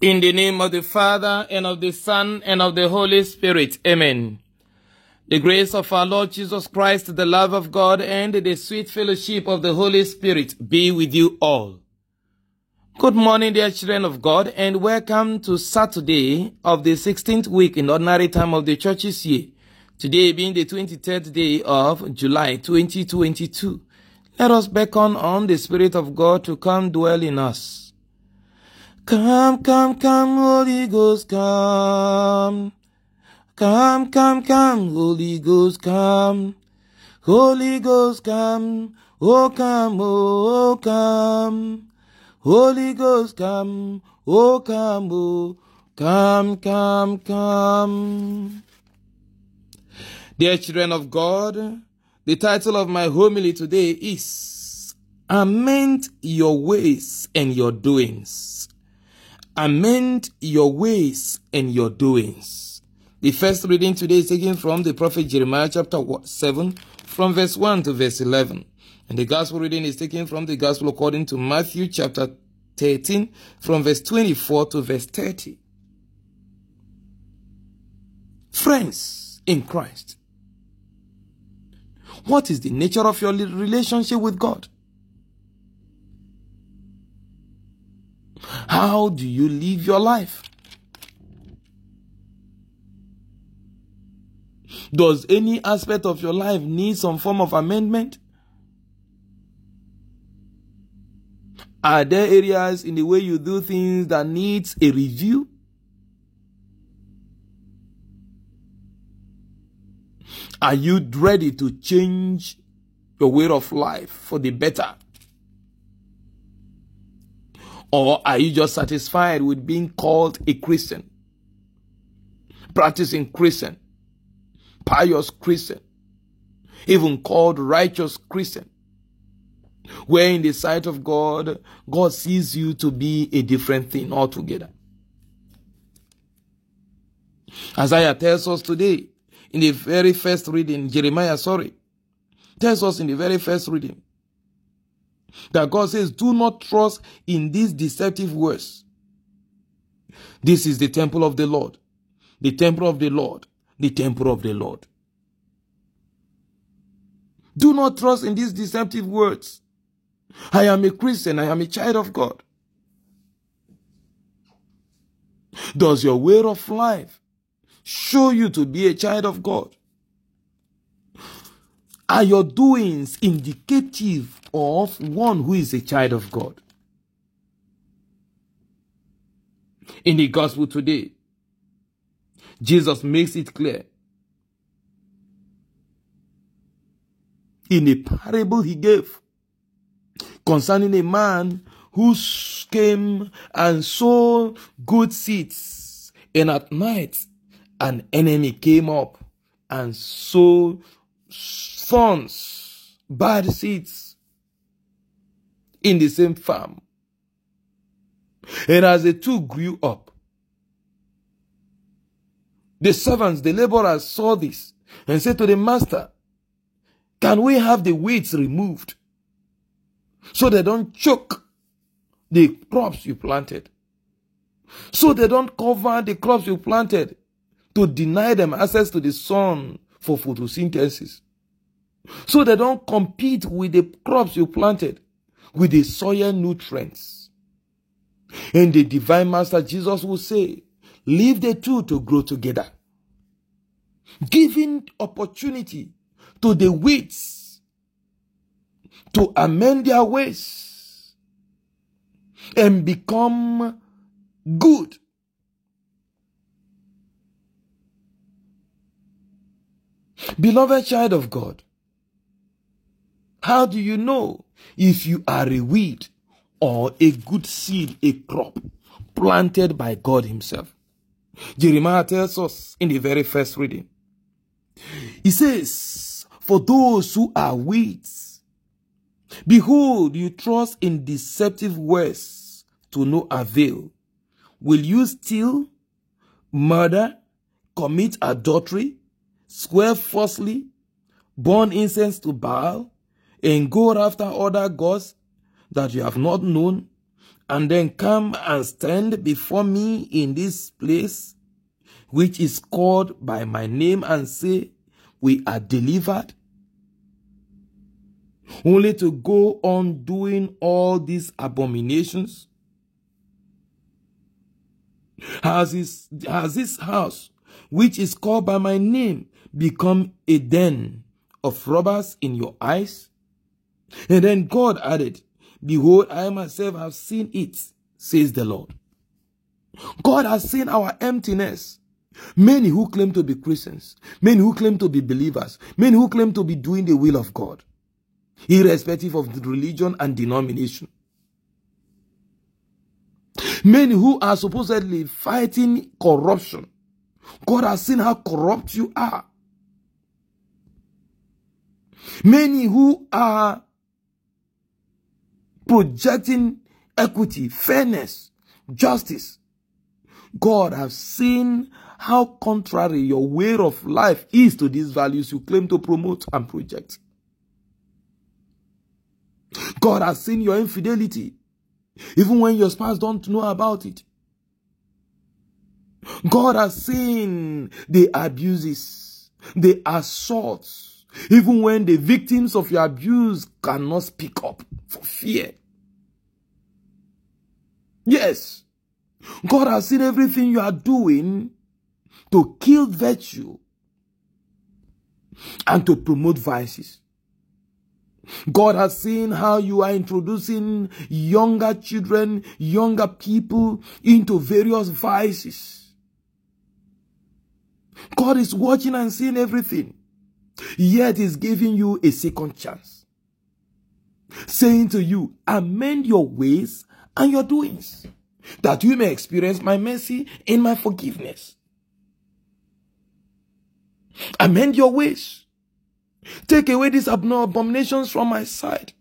In the name of the Father, and of the Son, and of the Holy Spirit. Amen. The grace of our Lord Jesus Christ, the love of God, and the sweet fellowship of the Holy Spirit be with you all. Good morning, dear children of God, and welcome to Saturday of the 16th week in ordinary time of the church's year. Today being the 23rd day of July 2022. Let us beckon on the Spirit of God to come dwell in us. Come, come, come, Holy Ghost, come. Come, come, come, Holy Ghost, come. Holy Ghost, come. Oh, come, oh, come. Holy Ghost, come. Oh, come, oh, come, come, come. Dear children of God, the title of my homily today is Amend Your Ways and Your Doings amend your ways and your doings. The first reading today is taken from the prophet Jeremiah chapter 7 from verse 1 to verse 11. And the gospel reading is taken from the gospel according to Matthew chapter 13 from verse 24 to verse 30. Friends in Christ, what is the nature of your relationship with God? How do you live your life? Does any aspect of your life need some form of amendment? Are there areas in the way you do things that needs a review? Are you ready to change your way of life for the better? Or are you just satisfied with being called a Christian? Practicing Christian, pious Christian, even called righteous Christian, where in the sight of God, God sees you to be a different thing altogether. Isaiah tells us today, in the very first reading, Jeremiah, sorry, tells us in the very first reading, that God says, do not trust in these deceptive words. This is the temple of the Lord. The temple of the Lord. The temple of the Lord. Do not trust in these deceptive words. I am a Christian. I am a child of God. Does your way of life show you to be a child of God? Are your doings indicative of one who is a child of God. In the gospel today, Jesus makes it clear. In a parable he gave concerning a man who came and sowed good seeds, and at night an enemy came up and sowed thorns, bad seeds in the same farm. And as the two grew up, the servants, the laborers saw this and said to the master, Can we have the weeds removed so they don't choke the crops you planted? So they don't cover the crops you planted to deny them access to the sun for photosynthesis. So they don't compete with the crops you planted with the soil nutrients. And the divine master Jesus will say, leave the two to grow together. Giving opportunity to the weeds to amend their ways and become good. Beloved child of God, how do you know if you are a weed or a good seed, a crop planted by God Himself? Jeremiah tells us in the very first reading. He says, For those who are weeds, behold, you trust in deceptive words to no avail. Will you steal, murder, commit adultery, swear falsely, burn incense to Baal, and go after other gods that you have not known and then come and stand before me in this place, which is called by my name, and say, We are delivered? Only to go on doing all these abominations? Has this, has this house, which is called by my name, become a den of robbers in your eyes? And then God added, Behold, I myself have seen it, says the Lord. God has seen our emptiness. Many who claim to be Christians, many who claim to be believers, many who claim to be doing the will of God, irrespective of religion and denomination. Many who are supposedly fighting corruption. God has seen how corrupt you are. Many who are projecting equity, fairness, justice. God has seen how contrary your way of life is to these values you claim to promote and project. God has seen your infidelity, even when your spouse don't know about it. God has seen the abuses, the assaults, even when the victims of your abuse cannot speak up for fear. Yes. God has seen everything you are doing to kill virtue and to promote vices. God has seen how you are introducing younger children, younger people into various vices. God is watching and seeing everything, yet is giving you a second chance. Saying to you, amend your ways and your doings, that you may experience my mercy in my forgiveness. Amend your ways. Take away these abominations from my side,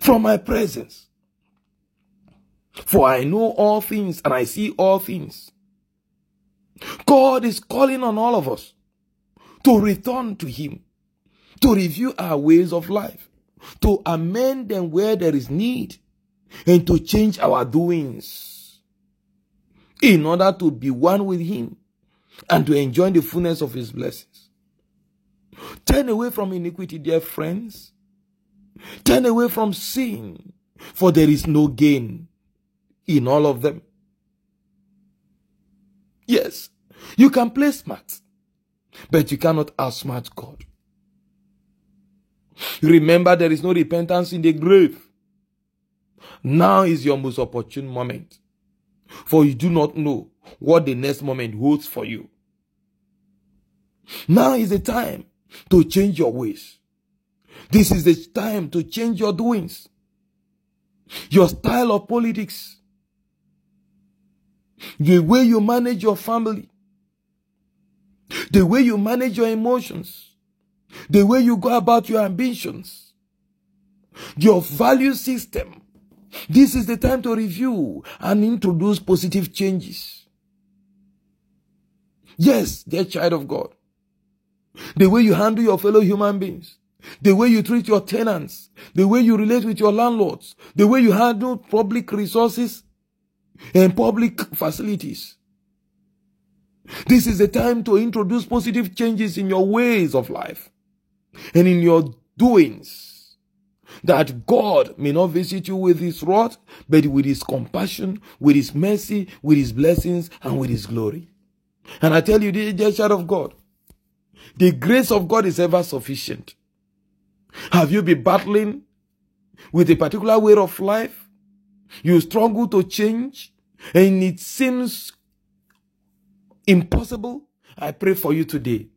from my presence. For I know all things and I see all things. God is calling on all of us to return to Him, to review our ways of life, to amend them where there is need, and to change our doings in order to be one with Him and to enjoy the fullness of His blessings. Turn away from iniquity, dear friends. Turn away from sin, for there is no gain in all of them. Yes, you can play smart, but you cannot outsmart God. Remember, there is no repentance in the grave. Now is your most opportune moment. For you do not know what the next moment holds for you. Now is the time to change your ways. This is the time to change your doings, your style of politics, the way you manage your family, the way you manage your emotions, the way you go about your ambitions, your value system, this is the time to review and introduce positive changes. Yes, dear child of God. The way you handle your fellow human beings, the way you treat your tenants, the way you relate with your landlords, the way you handle public resources and public facilities. This is the time to introduce positive changes in your ways of life and in your doings that God may not visit you with his wrath, but with his compassion, with his mercy, with his blessings, and with his glory. And I tell you, dear child of God, the grace of God is ever sufficient. Have you been battling with a particular way of life? You struggle to change and it seems impossible. I pray for you today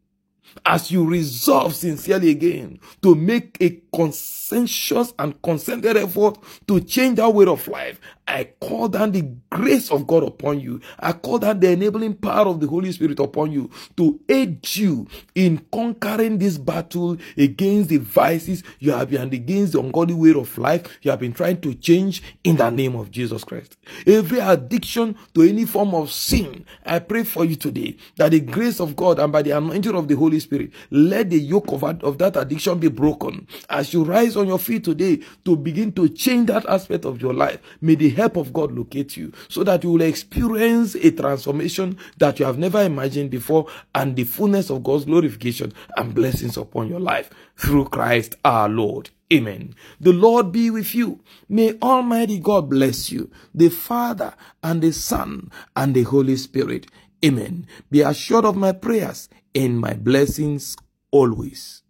as you resolve sincerely again to make a conscientious and concentrated effort to change that way of life, I call down the grace of God upon you. I call down the enabling power of the Holy Spirit upon you to aid you in conquering this battle against the vices you have been against the ungodly way of life you have been trying to change in the name of Jesus Christ. Every addiction to any form of sin, I pray for you today that the grace of God and by the anointing of the Holy Spirit, let the yoke of, of that addiction be broken. As you rise on your feet today to begin to change that aspect of your life, may the help of God locate you so that you will experience a transformation that you have never imagined before and the fullness of God's glorification and blessings upon your life through Christ our Lord. Amen. The Lord be with you. May Almighty God bless you, the Father and the Son and the Holy Spirit. Amen. Be assured of my prayers and my blessings always.